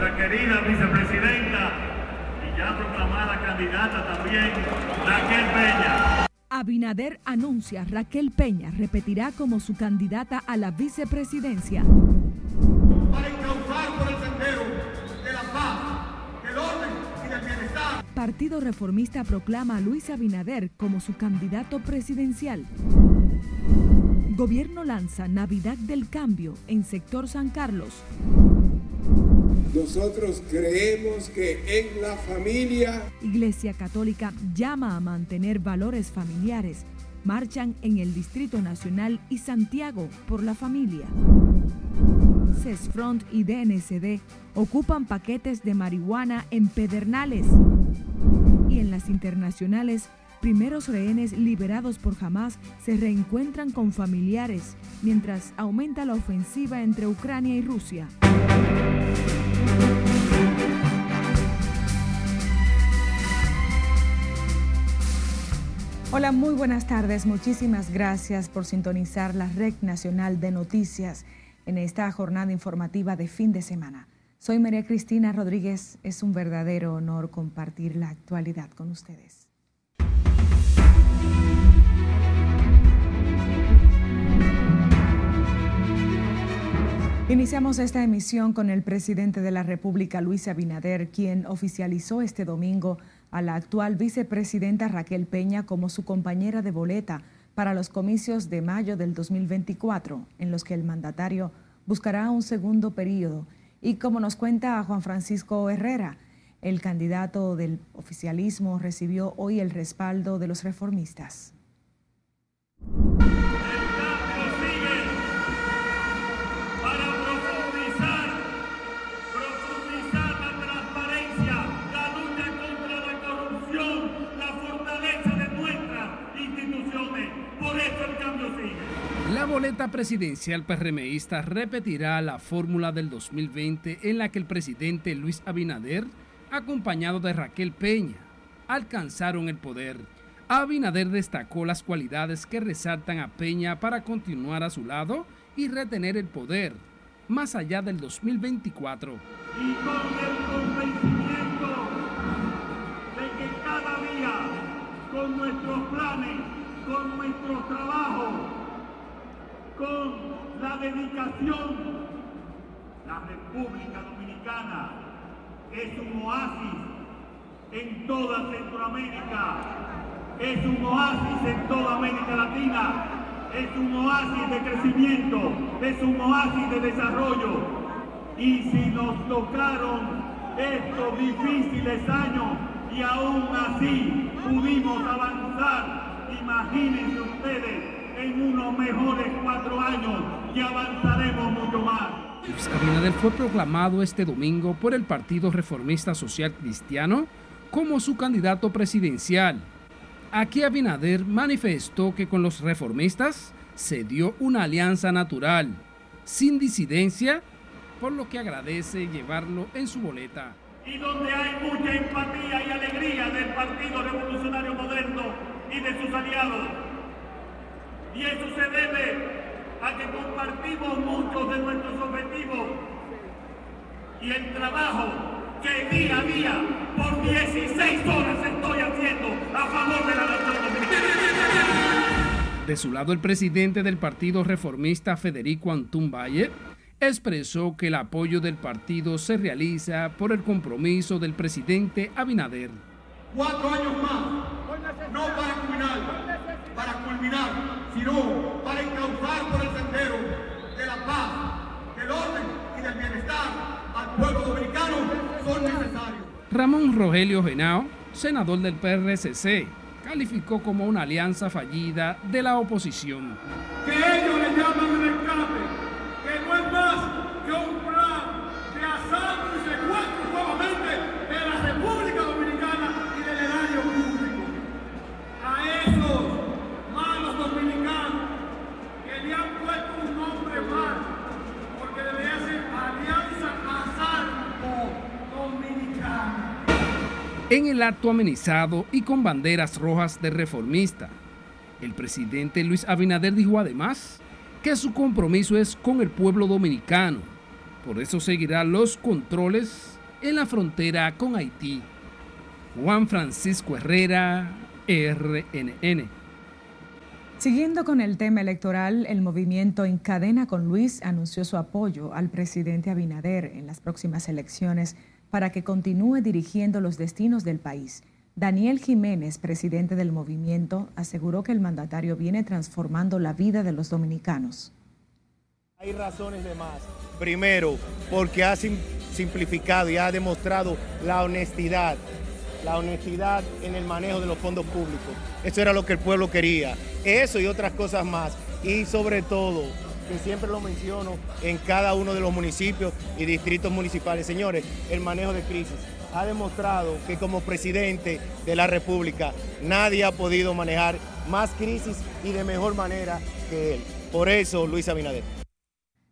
nuestra querida vicepresidenta y ya proclamada candidata también, Raquel Peña. Abinader anuncia Raquel Peña repetirá como su candidata a la vicepresidencia. Para encauzar por el sendero de la paz, del orden y del bienestar. Partido Reformista proclama a Luis Abinader como su candidato presidencial. Gobierno lanza Navidad del Cambio en sector San Carlos. Nosotros creemos que en la familia... Iglesia Católica llama a mantener valores familiares. Marchan en el Distrito Nacional y Santiago por la familia. CESFRONT y DNCD ocupan paquetes de marihuana en Pedernales. Y en las internacionales, primeros rehenes liberados por Hamas se reencuentran con familiares, mientras aumenta la ofensiva entre Ucrania y Rusia. Hola, muy buenas tardes. Muchísimas gracias por sintonizar la Red Nacional de Noticias en esta jornada informativa de fin de semana. Soy María Cristina Rodríguez. Es un verdadero honor compartir la actualidad con ustedes. Iniciamos esta emisión con el presidente de la República, Luis Abinader, quien oficializó este domingo a la actual vicepresidenta Raquel Peña como su compañera de boleta para los comicios de mayo del 2024, en los que el mandatario buscará un segundo periodo. Y como nos cuenta Juan Francisco Herrera, el candidato del oficialismo recibió hoy el respaldo de los reformistas. Boleta presidencial PRMista repetirá la fórmula del 2020 en la que el presidente Luis Abinader, acompañado de Raquel Peña, alcanzaron el poder. Abinader destacó las cualidades que resaltan a Peña para continuar a su lado y retener el poder, más allá del 2024. Y con el convencimiento de que cada día, con nuestros planes, con nuestro trabajo, con la dedicación. La República Dominicana es un oasis en toda Centroamérica, es un oasis en toda América Latina, es un oasis de crecimiento, es un oasis de desarrollo. Y si nos tocaron estos difíciles años y aún así pudimos avanzar, imagínense ustedes en unos mejores cuatro años y avanzaremos mucho más. Luis Abinader fue proclamado este domingo por el Partido Reformista Social Cristiano como su candidato presidencial. Aquí Abinader manifestó que con los reformistas se dio una alianza natural, sin disidencia, por lo que agradece llevarlo en su boleta. Y donde hay mucha empatía y alegría del Partido Revolucionario Moderno y de sus aliados, y eso se debe a que compartimos muchos de nuestros objetivos y el trabajo que día a día por 16 horas estoy haciendo a favor de la nación De su lado, el presidente del Partido Reformista, Federico Antún Valle, expresó que el apoyo del partido se realiza por el compromiso del presidente Abinader. Cuatro años más, no para culminar, para culminar, sino para encauzar por el sendero de la paz, del orden y del bienestar al pueblo dominicano son necesarios. Ramón Rogelio Genao, senador del PRCC, calificó como una alianza fallida de la oposición. Que ellos En el acto amenizado y con banderas rojas de reformista, el presidente Luis Abinader dijo además que su compromiso es con el pueblo dominicano Por eso seguirá los controles en la frontera con Haití. Juan Francisco Herrera, RNN. Siguiendo con el tema electoral, el movimiento Encadena con Luis anunció su apoyo al presidente Abinader en las próximas elecciones para que continúe dirigiendo los destinos del país. Daniel Jiménez, presidente del movimiento, aseguró que el mandatario viene transformando la vida de los dominicanos. Hay razones de más. Primero, porque ha simplificado y ha demostrado la honestidad, la honestidad en el manejo de los fondos públicos. Eso era lo que el pueblo quería. Eso y otras cosas más. Y sobre todo, que siempre lo menciono en cada uno de los municipios y distritos municipales, señores, el manejo de crisis ha demostrado que como presidente de la República nadie ha podido manejar más crisis y de mejor manera que él. Por eso, Luis Abinader.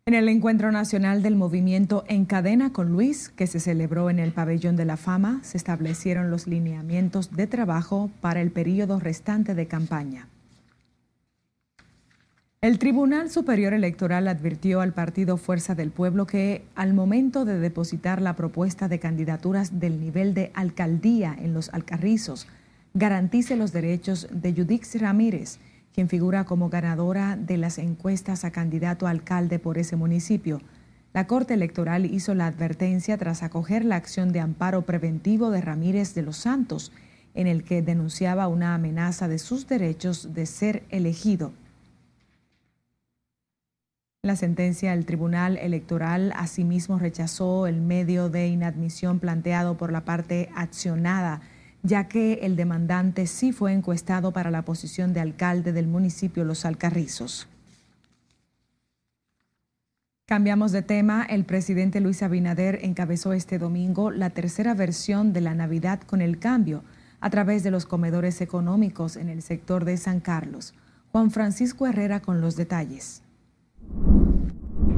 En el encuentro nacional del movimiento En Cadena con Luis, que se celebró en el Pabellón de la Fama, se establecieron los lineamientos de trabajo para el periodo restante de campaña. El Tribunal Superior Electoral advirtió al partido Fuerza del Pueblo que al momento de depositar la propuesta de candidaturas del nivel de alcaldía en los Alcarrizos, garantice los derechos de Judix Ramírez, quien figura como ganadora de las encuestas a candidato alcalde por ese municipio. La Corte Electoral hizo la advertencia tras acoger la acción de amparo preventivo de Ramírez de los Santos, en el que denunciaba una amenaza de sus derechos de ser elegido. La sentencia del Tribunal Electoral asimismo rechazó el medio de inadmisión planteado por la parte accionada, ya que el demandante sí fue encuestado para la posición de alcalde del municipio Los Alcarrizos. Cambiamos de tema. El presidente Luis Abinader encabezó este domingo la tercera versión de la Navidad con el cambio a través de los comedores económicos en el sector de San Carlos. Juan Francisco Herrera con los detalles.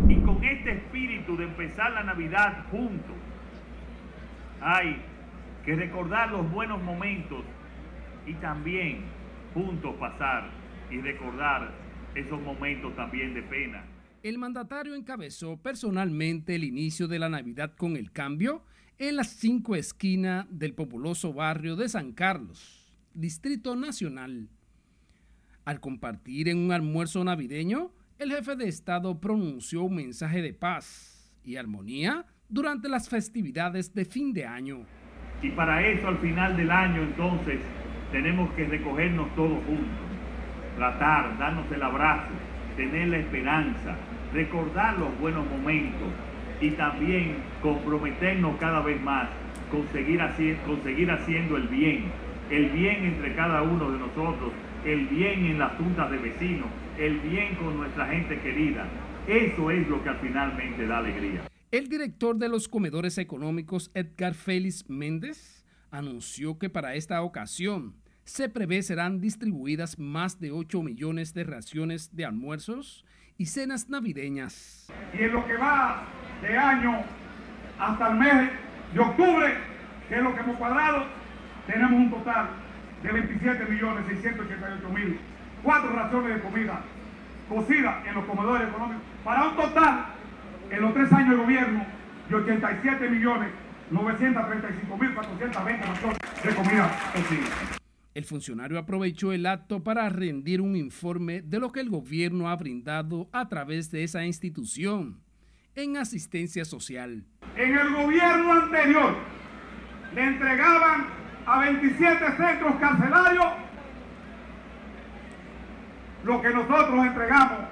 Y con este espíritu de empezar la Navidad juntos, hay que recordar los buenos momentos y también juntos pasar y recordar esos momentos también de pena. El mandatario encabezó personalmente el inicio de la Navidad con el cambio en las cinco esquinas del populoso barrio de San Carlos, Distrito Nacional. Al compartir en un almuerzo navideño, el jefe de Estado pronunció un mensaje de paz y armonía durante las festividades de fin de año. Y para eso al final del año entonces tenemos que recogernos todos juntos, tratar, darnos el abrazo, tener la esperanza, recordar los buenos momentos y también comprometernos cada vez más con seguir, conseguir haciendo el bien, el bien entre cada uno de nosotros, el bien en las juntas de vecinos, el bien con nuestra gente querida. Eso es lo que finalmente da alegría. El director de los comedores económicos, Edgar Félix Méndez, anunció que para esta ocasión se prevé serán distribuidas más de 8 millones de raciones de almuerzos y cenas navideñas. Y en lo que va de año hasta el mes de octubre, que es lo que hemos cuadrado, tenemos un total de 27 millones 688 mil cuatro raciones de comida cocida en los comedores económicos, para un total en los tres años de gobierno de 87 millones 935 mil 420 raciones de comida cocida. El funcionario aprovechó el acto para rendir un informe de lo que el gobierno ha brindado a través de esa institución en asistencia social. En el gobierno anterior le entregaban a 27 centros carcelarios lo que nosotros entregamos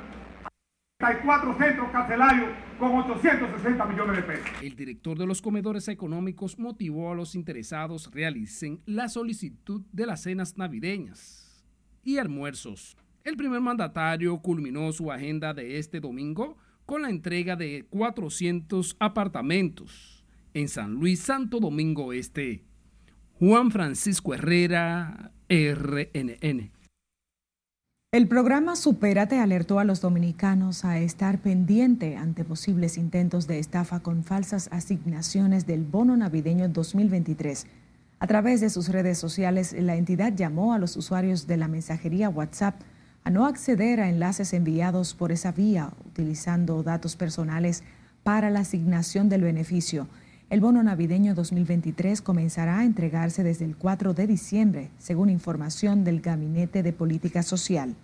hay cuatro centros carcelarios con 860 millones de pesos. El director de los comedores económicos motivó a los interesados realicen la solicitud de las cenas navideñas y almuerzos. El primer mandatario culminó su agenda de este domingo con la entrega de 400 apartamentos en San Luis Santo Domingo Este. Juan Francisco Herrera, RNN. El programa Supérate alertó a los dominicanos a estar pendiente ante posibles intentos de estafa con falsas asignaciones del bono navideño 2023. A través de sus redes sociales, la entidad llamó a los usuarios de la mensajería WhatsApp a no acceder a enlaces enviados por esa vía utilizando datos personales para la asignación del beneficio. El bono navideño 2023 comenzará a entregarse desde el 4 de diciembre, según información del Gabinete de Política Social.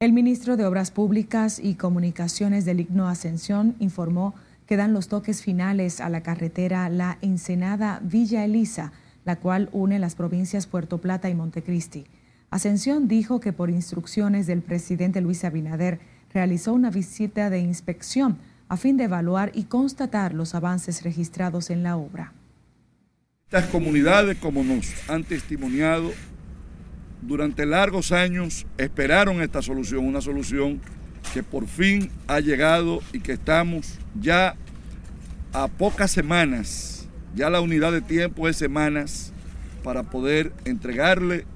El ministro de Obras Públicas y Comunicaciones del Igno Ascensión informó que dan los toques finales a la carretera La Ensenada Villa Elisa, la cual une las provincias Puerto Plata y Montecristi. Ascensión dijo que por instrucciones del presidente Luis Abinader realizó una visita de inspección a fin de evaluar y constatar los avances registrados en la obra. Estas comunidades, como nos han testimoniado, durante largos años esperaron esta solución, una solución que por fin ha llegado y que estamos ya a pocas semanas, ya la unidad de tiempo es semanas para poder entregarle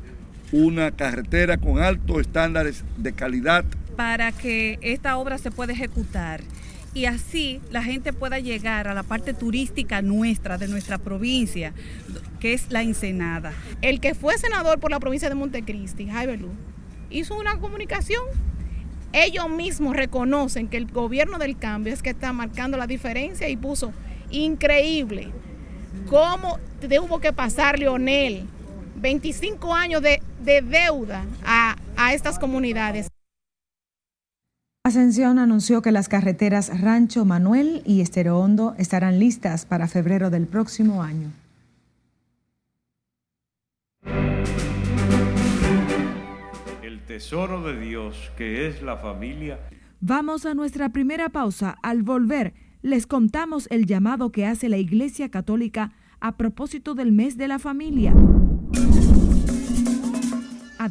una carretera con altos estándares de calidad. Para que esta obra se pueda ejecutar y así la gente pueda llegar a la parte turística nuestra, de nuestra provincia, que es la Ensenada. El que fue senador por la provincia de Montecristi, Jaime Lu, hizo una comunicación. Ellos mismos reconocen que el gobierno del cambio es que está marcando la diferencia y puso increíble cómo tuvo que pasar Leonel 25 años de, deuda a, a estas comunidades. Ascensión anunció que las carreteras Rancho Manuel y Estero Hondo estarán listas para febrero del próximo año. El tesoro de Dios, que es la familia. Vamos a nuestra primera pausa. Al volver, les contamos el llamado que hace la Iglesia Católica a propósito del mes de la familia.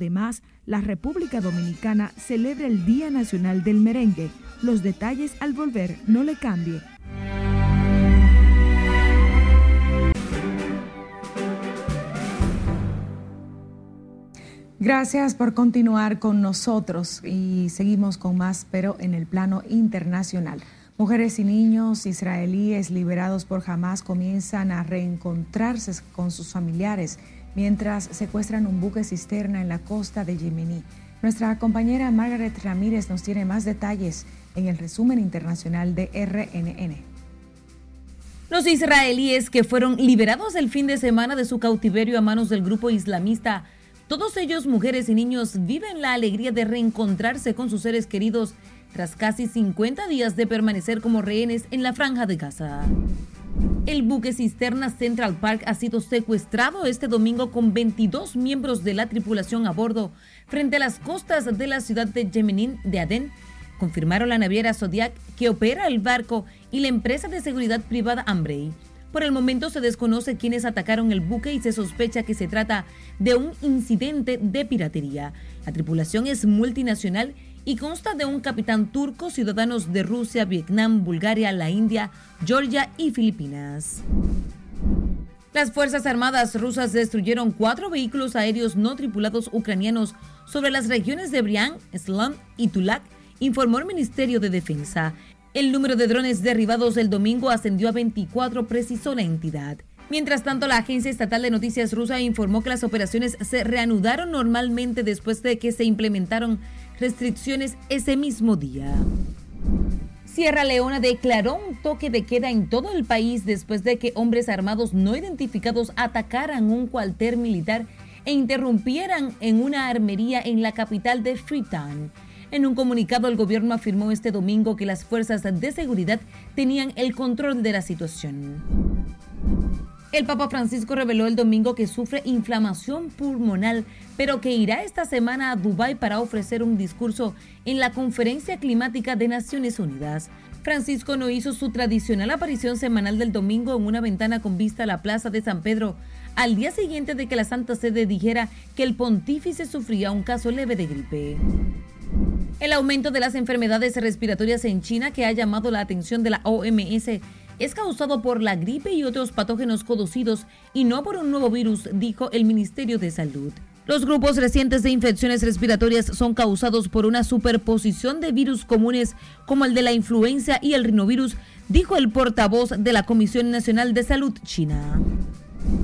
Además, la República Dominicana celebra el Día Nacional del Merengue. Los detalles al volver, no le cambie. Gracias por continuar con nosotros y seguimos con más, pero en el plano internacional. Mujeres y niños israelíes liberados por Hamas comienzan a reencontrarse con sus familiares mientras secuestran un buque cisterna en la costa de Yemení. Nuestra compañera Margaret Ramírez nos tiene más detalles en el resumen internacional de RNN. Los israelíes que fueron liberados el fin de semana de su cautiverio a manos del grupo islamista, todos ellos mujeres y niños viven la alegría de reencontrarse con sus seres queridos tras casi 50 días de permanecer como rehenes en la franja de Gaza. El buque cisterna Central Park ha sido secuestrado este domingo con 22 miembros de la tripulación a bordo frente a las costas de la ciudad de Yemenín de Adén. Confirmaron la naviera Zodiac que opera el barco y la empresa de seguridad privada Ambrey. Por el momento se desconoce quiénes atacaron el buque y se sospecha que se trata de un incidente de piratería. La tripulación es multinacional y consta de un capitán turco, ciudadanos de Rusia, Vietnam, Bulgaria, la India, Georgia y Filipinas. Las Fuerzas Armadas rusas destruyeron cuatro vehículos aéreos no tripulados ucranianos sobre las regiones de Brián, Slam y Tulak, informó el Ministerio de Defensa. El número de drones derribados el domingo ascendió a 24, precisó la entidad. Mientras tanto, la Agencia Estatal de Noticias rusa informó que las operaciones se reanudaron normalmente después de que se implementaron restricciones ese mismo día. Sierra Leona declaró un toque de queda en todo el país después de que hombres armados no identificados atacaran un cuartel militar e interrumpieran en una armería en la capital de Freetown. En un comunicado, el gobierno afirmó este domingo que las fuerzas de seguridad tenían el control de la situación. El Papa Francisco reveló el domingo que sufre inflamación pulmonar, pero que irá esta semana a Dubái para ofrecer un discurso en la Conferencia Climática de Naciones Unidas. Francisco no hizo su tradicional aparición semanal del domingo en una ventana con vista a la Plaza de San Pedro, al día siguiente de que la Santa Sede dijera que el pontífice sufría un caso leve de gripe. El aumento de las enfermedades respiratorias en China que ha llamado la atención de la OMS es causado por la gripe y otros patógenos conocidos y no por un nuevo virus, dijo el Ministerio de Salud. Los grupos recientes de infecciones respiratorias son causados por una superposición de virus comunes como el de la influenza y el rinovirus, dijo el portavoz de la Comisión Nacional de Salud China.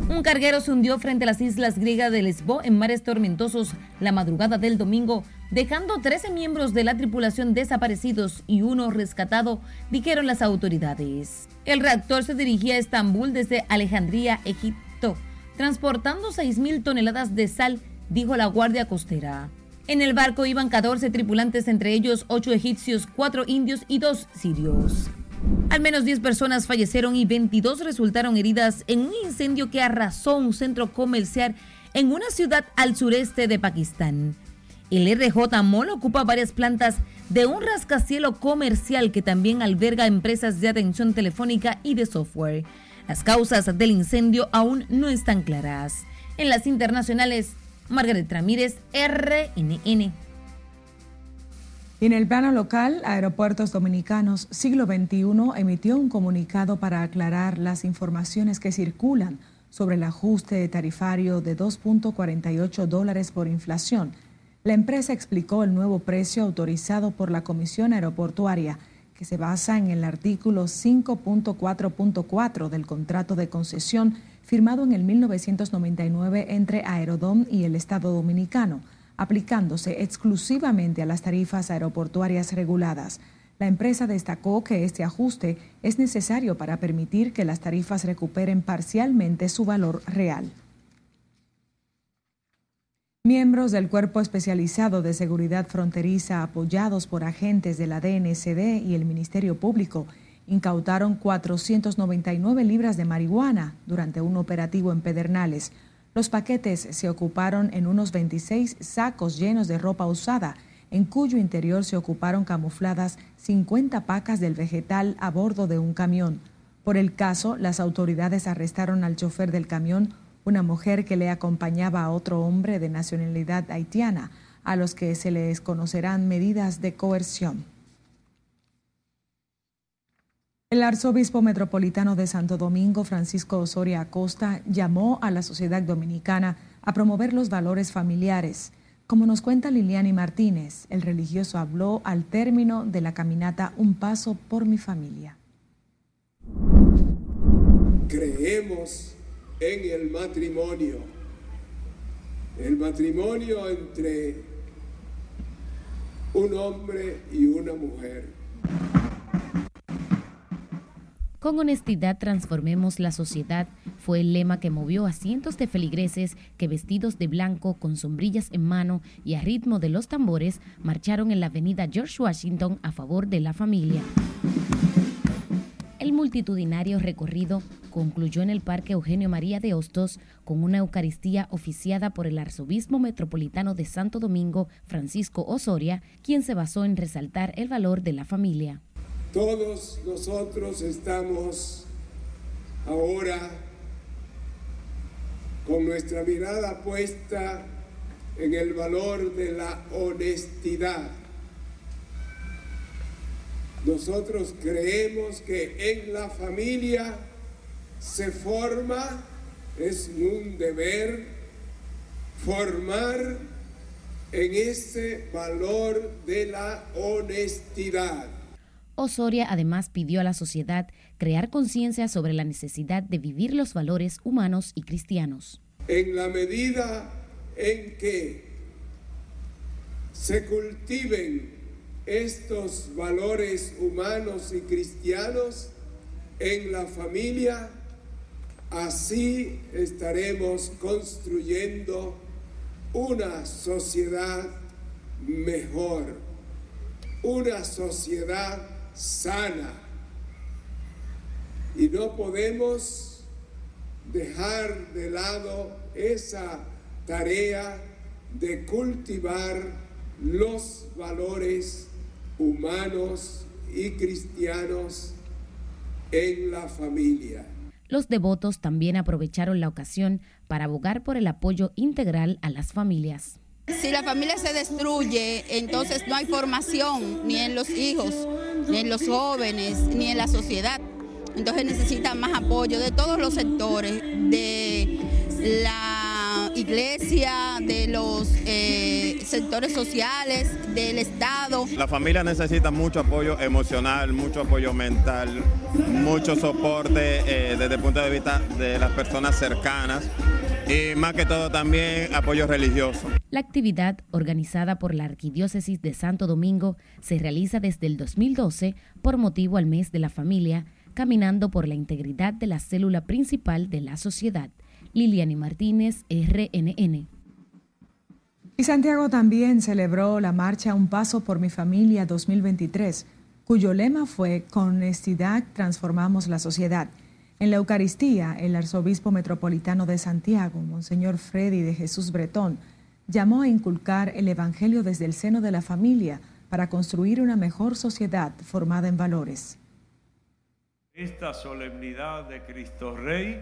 Un carguero se hundió frente a las islas griegas de Lesbos en mares tormentosos la madrugada del domingo, dejando 13 miembros de la tripulación desaparecidos y uno rescatado, dijeron las autoridades. El reactor se dirigía a Estambul desde Alejandría, Egipto, transportando 6.000 toneladas de sal, dijo la Guardia Costera. En el barco iban 14 tripulantes, entre ellos 8 egipcios, 4 indios y 2 sirios. Al menos 10 personas fallecieron y 22 resultaron heridas en un incendio que arrasó un centro comercial en una ciudad al sureste de Pakistán. El RJ Mall ocupa varias plantas de un rascacielo comercial que también alberga empresas de atención telefónica y de software. Las causas del incendio aún no están claras. En las internacionales, Margaret Ramírez, RNN. En el plano local, Aeropuertos Dominicanos Siglo XXI emitió un comunicado para aclarar las informaciones que circulan sobre el ajuste tarifario de 2.48 dólares por inflación. La empresa explicó el nuevo precio autorizado por la Comisión Aeroportuaria, que se basa en el artículo 5.4.4 del contrato de concesión firmado en el 1999 entre Aerodom y el Estado Dominicano, aplicándose exclusivamente a las tarifas aeroportuarias reguladas. La empresa destacó que este ajuste es necesario para permitir que las tarifas recuperen parcialmente su valor real. Miembros del Cuerpo Especializado de Seguridad Fronteriza, apoyados por agentes de la DNCD y el Ministerio Público, incautaron 499 libras de marihuana durante un operativo en Pedernales. Los paquetes se ocuparon en unos 26 sacos llenos de ropa usada, en cuyo interior se ocuparon camufladas 50 pacas del vegetal a bordo de un camión. Por el caso, las autoridades arrestaron al chofer del camión, una mujer que le acompañaba a otro hombre de nacionalidad haitiana, a los que se les conocerán medidas de coerción. El arzobispo metropolitano de Santo Domingo, Francisco Osoria Acosta, llamó a la sociedad dominicana a promover los valores familiares. Como nos cuenta Liliani Martínez, el religioso habló al término de la caminata Un Paso por mi familia. Creemos en el matrimonio, el matrimonio entre un hombre y una mujer. Con honestidad transformemos la sociedad. Fue el lema que movió a cientos de feligreses que vestidos de blanco, con sombrillas en mano y a ritmo de los tambores, marcharon en la avenida George Washington a favor de la familia. Multitudinario recorrido concluyó en el Parque Eugenio María de Hostos con una Eucaristía oficiada por el Arzobispo Metropolitano de Santo Domingo, Francisco Osoria, quien se basó en resaltar el valor de la familia. Todos nosotros estamos ahora con nuestra mirada puesta en el valor de la honestidad. Nosotros creemos que en la familia se forma, es un deber formar en ese valor de la honestidad. Osoria además pidió a la sociedad crear conciencia sobre la necesidad de vivir los valores humanos y cristianos. En la medida en que se cultiven estos valores humanos y cristianos en la familia, así estaremos construyendo una sociedad mejor, una sociedad sana. Y no podemos dejar de lado esa tarea de cultivar los valores humanos y cristianos en la familia. Los devotos también aprovecharon la ocasión para abogar por el apoyo integral a las familias. Si la familia se destruye, entonces no hay formación ni en los hijos, ni en los jóvenes, ni en la sociedad. Entonces necesita más apoyo de todos los sectores, de la iglesia, de los eh, sectores sociales, del Estado. La familia necesita mucho apoyo emocional, mucho apoyo mental, mucho soporte eh, desde el punto de vista de las personas cercanas y más que todo también apoyo religioso. La actividad organizada por la Arquidiócesis de Santo Domingo se realiza desde el 2012 por motivo al mes de la familia, caminando por la integridad de la célula principal de la sociedad. Liliani Martínez, RNN. Y Santiago también celebró la marcha Un Paso por mi Familia 2023, cuyo lema fue Con honestidad transformamos la sociedad. En la Eucaristía, el arzobispo metropolitano de Santiago, Monseñor Freddy de Jesús Bretón, llamó a inculcar el Evangelio desde el seno de la familia para construir una mejor sociedad formada en valores. Esta solemnidad de Cristo Rey,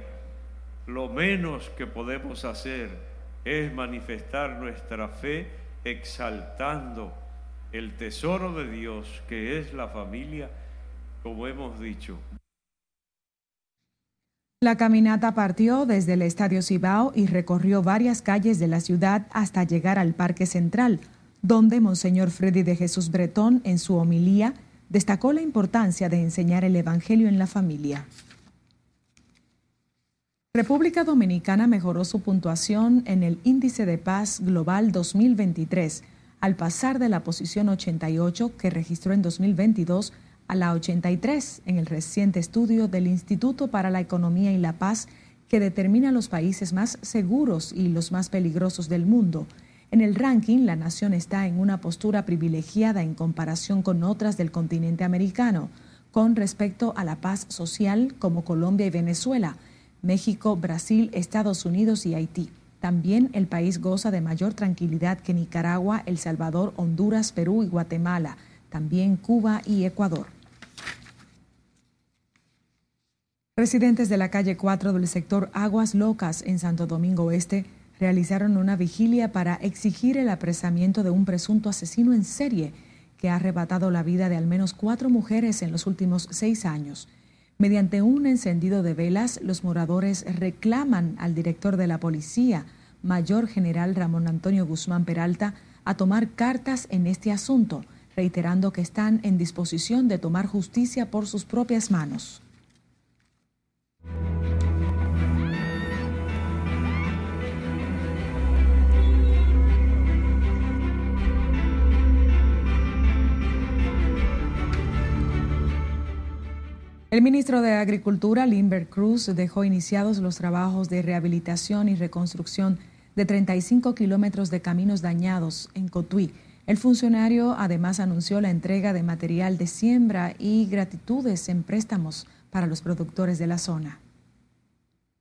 lo menos que podemos hacer es manifestar nuestra fe exaltando el tesoro de Dios que es la familia, como hemos dicho. La caminata partió desde el Estadio Cibao y recorrió varias calles de la ciudad hasta llegar al Parque Central, donde Monseñor Freddy de Jesús Bretón, en su homilía, destacó la importancia de enseñar el Evangelio en la familia. República Dominicana mejoró su puntuación en el Índice de Paz Global 2023 al pasar de la posición 88 que registró en 2022 a la 83 en el reciente estudio del Instituto para la Economía y la Paz que determina los países más seguros y los más peligrosos del mundo. En el ranking, la nación está en una postura privilegiada en comparación con otras del continente americano, con respecto a la paz social como Colombia y Venezuela, México, Brasil, Estados Unidos y Haití. También el país goza de mayor tranquilidad que Nicaragua, El Salvador, Honduras, Perú y Guatemala, también Cuba y Ecuador. Residentes de la calle 4 del sector Aguas Locas en Santo Domingo Este realizaron una vigilia para exigir el apresamiento de un presunto asesino en serie que ha arrebatado la vida de al menos cuatro mujeres en los últimos seis años. Mediante un encendido de velas, los moradores reclaman al director de la policía, Mayor General Ramón Antonio Guzmán Peralta, a tomar cartas en este asunto, reiterando que están en disposición de tomar justicia por sus propias manos. El ministro de Agricultura, Limber Cruz, dejó iniciados los trabajos de rehabilitación y reconstrucción de 35 kilómetros de caminos dañados en Cotuí. El funcionario además anunció la entrega de material de siembra y gratitudes en préstamos para los productores de la zona.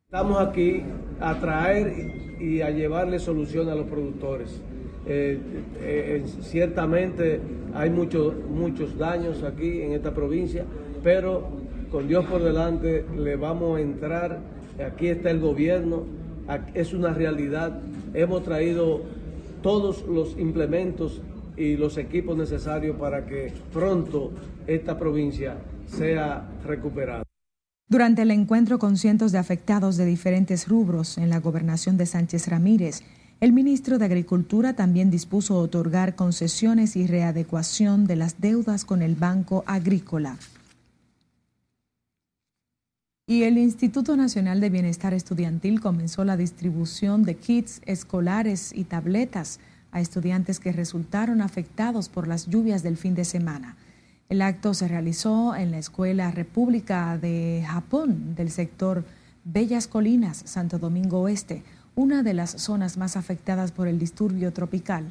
Estamos aquí a traer y a llevarle solución a los productores. Eh, eh, ciertamente hay muchos muchos daños aquí en esta provincia, pero con Dios por delante le vamos a entrar. Aquí está el gobierno, es una realidad. Hemos traído todos los implementos y los equipos necesarios para que pronto esta provincia sea recuperada. Durante el encuentro con cientos de afectados de diferentes rubros en la gobernación de Sánchez Ramírez, el ministro de Agricultura también dispuso otorgar concesiones y readecuación de las deudas con el Banco Agrícola. Y el Instituto Nacional de Bienestar Estudiantil comenzó la distribución de kits escolares y tabletas a estudiantes que resultaron afectados por las lluvias del fin de semana. El acto se realizó en la Escuela República de Japón del sector Bellas Colinas, Santo Domingo Oeste, una de las zonas más afectadas por el disturbio tropical.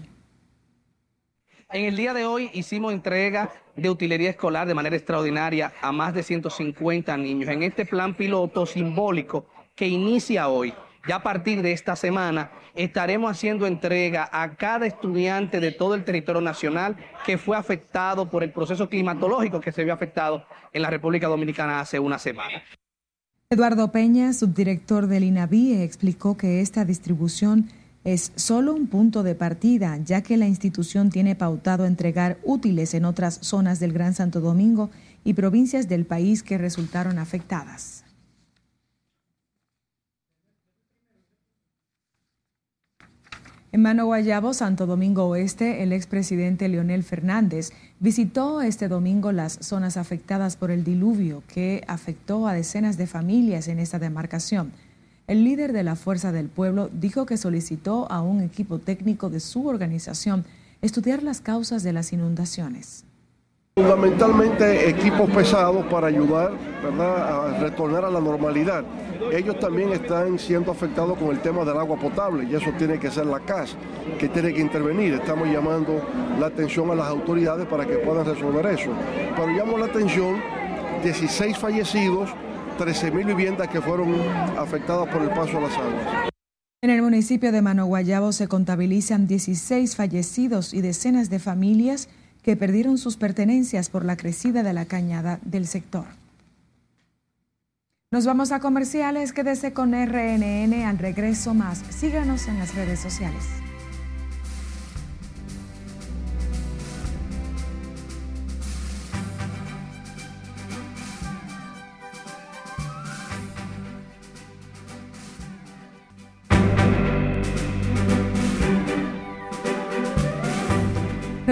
En el día de hoy hicimos entrega de utilería escolar de manera extraordinaria a más de 150 niños en este plan piloto simbólico que inicia hoy. Ya a partir de esta semana estaremos haciendo entrega a cada estudiante de todo el territorio nacional que fue afectado por el proceso climatológico que se vio afectado en la República Dominicana hace una semana. Eduardo Peña, subdirector del INAVI, explicó que esta distribución es solo un punto de partida, ya que la institución tiene pautado entregar útiles en otras zonas del Gran Santo Domingo y provincias del país que resultaron afectadas. En Mano Guayabo, Santo Domingo Oeste, el expresidente Leonel Fernández visitó este domingo las zonas afectadas por el diluvio que afectó a decenas de familias en esta demarcación. El líder de la Fuerza del Pueblo dijo que solicitó a un equipo técnico de su organización estudiar las causas de las inundaciones. Fundamentalmente equipos pesados para ayudar ¿verdad? a retornar a la normalidad. Ellos también están siendo afectados con el tema del agua potable y eso tiene que ser la CAS que tiene que intervenir. Estamos llamando la atención a las autoridades para que puedan resolver eso. Pero llamo la atención, 16 fallecidos, 13.000 viviendas que fueron afectadas por el paso a las aguas. En el municipio de Manoguayabo se contabilizan 16 fallecidos y decenas de familias que perdieron sus pertenencias por la crecida de la cañada del sector. Nos vamos a comerciales, quédese con RNN al regreso más. Síganos en las redes sociales.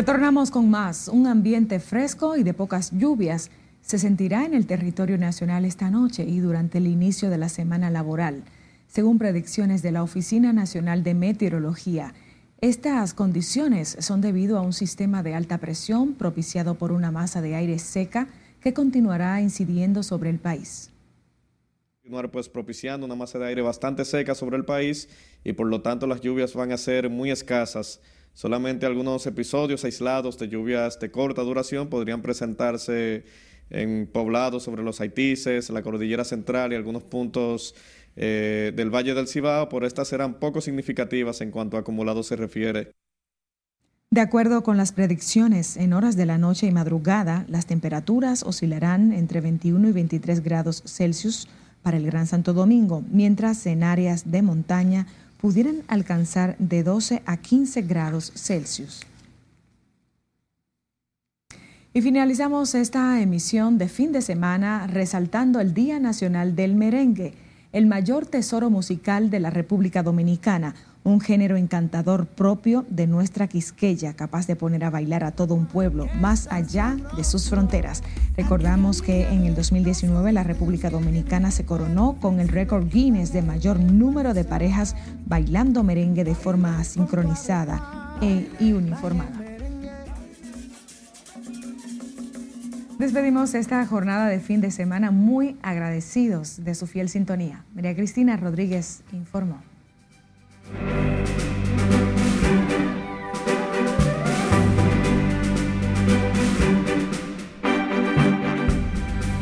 Retornamos con más. Un ambiente fresco y de pocas lluvias se sentirá en el territorio nacional esta noche y durante el inicio de la semana laboral, según predicciones de la Oficina Nacional de Meteorología. Estas condiciones son debido a un sistema de alta presión propiciado por una masa de aire seca que continuará incidiendo sobre el país. Continuar pues propiciando una masa de aire bastante seca sobre el país y por lo tanto las lluvias van a ser muy escasas Solamente algunos episodios aislados de lluvias de corta duración podrían presentarse en poblados sobre los Haitises, la cordillera central y algunos puntos eh, del Valle del Cibao, por estas serán poco significativas en cuanto a acumulado se refiere. De acuerdo con las predicciones, en horas de la noche y madrugada, las temperaturas oscilarán entre 21 y 23 grados Celsius para el Gran Santo Domingo, mientras en áreas de montaña pudieran alcanzar de 12 a 15 grados Celsius. Y finalizamos esta emisión de fin de semana resaltando el Día Nacional del Merengue, el mayor tesoro musical de la República Dominicana, un género encantador propio de nuestra Quisqueya, capaz de poner a bailar a todo un pueblo más allá de sus fronteras. Recordamos que en el 2019 la República Dominicana se coronó con el récord Guinness de mayor número de parejas bailando merengue de forma sincronizada e, y uniformada. Despedimos esta jornada de fin de semana muy agradecidos de su fiel sintonía. María Cristina Rodríguez informó. Thank you.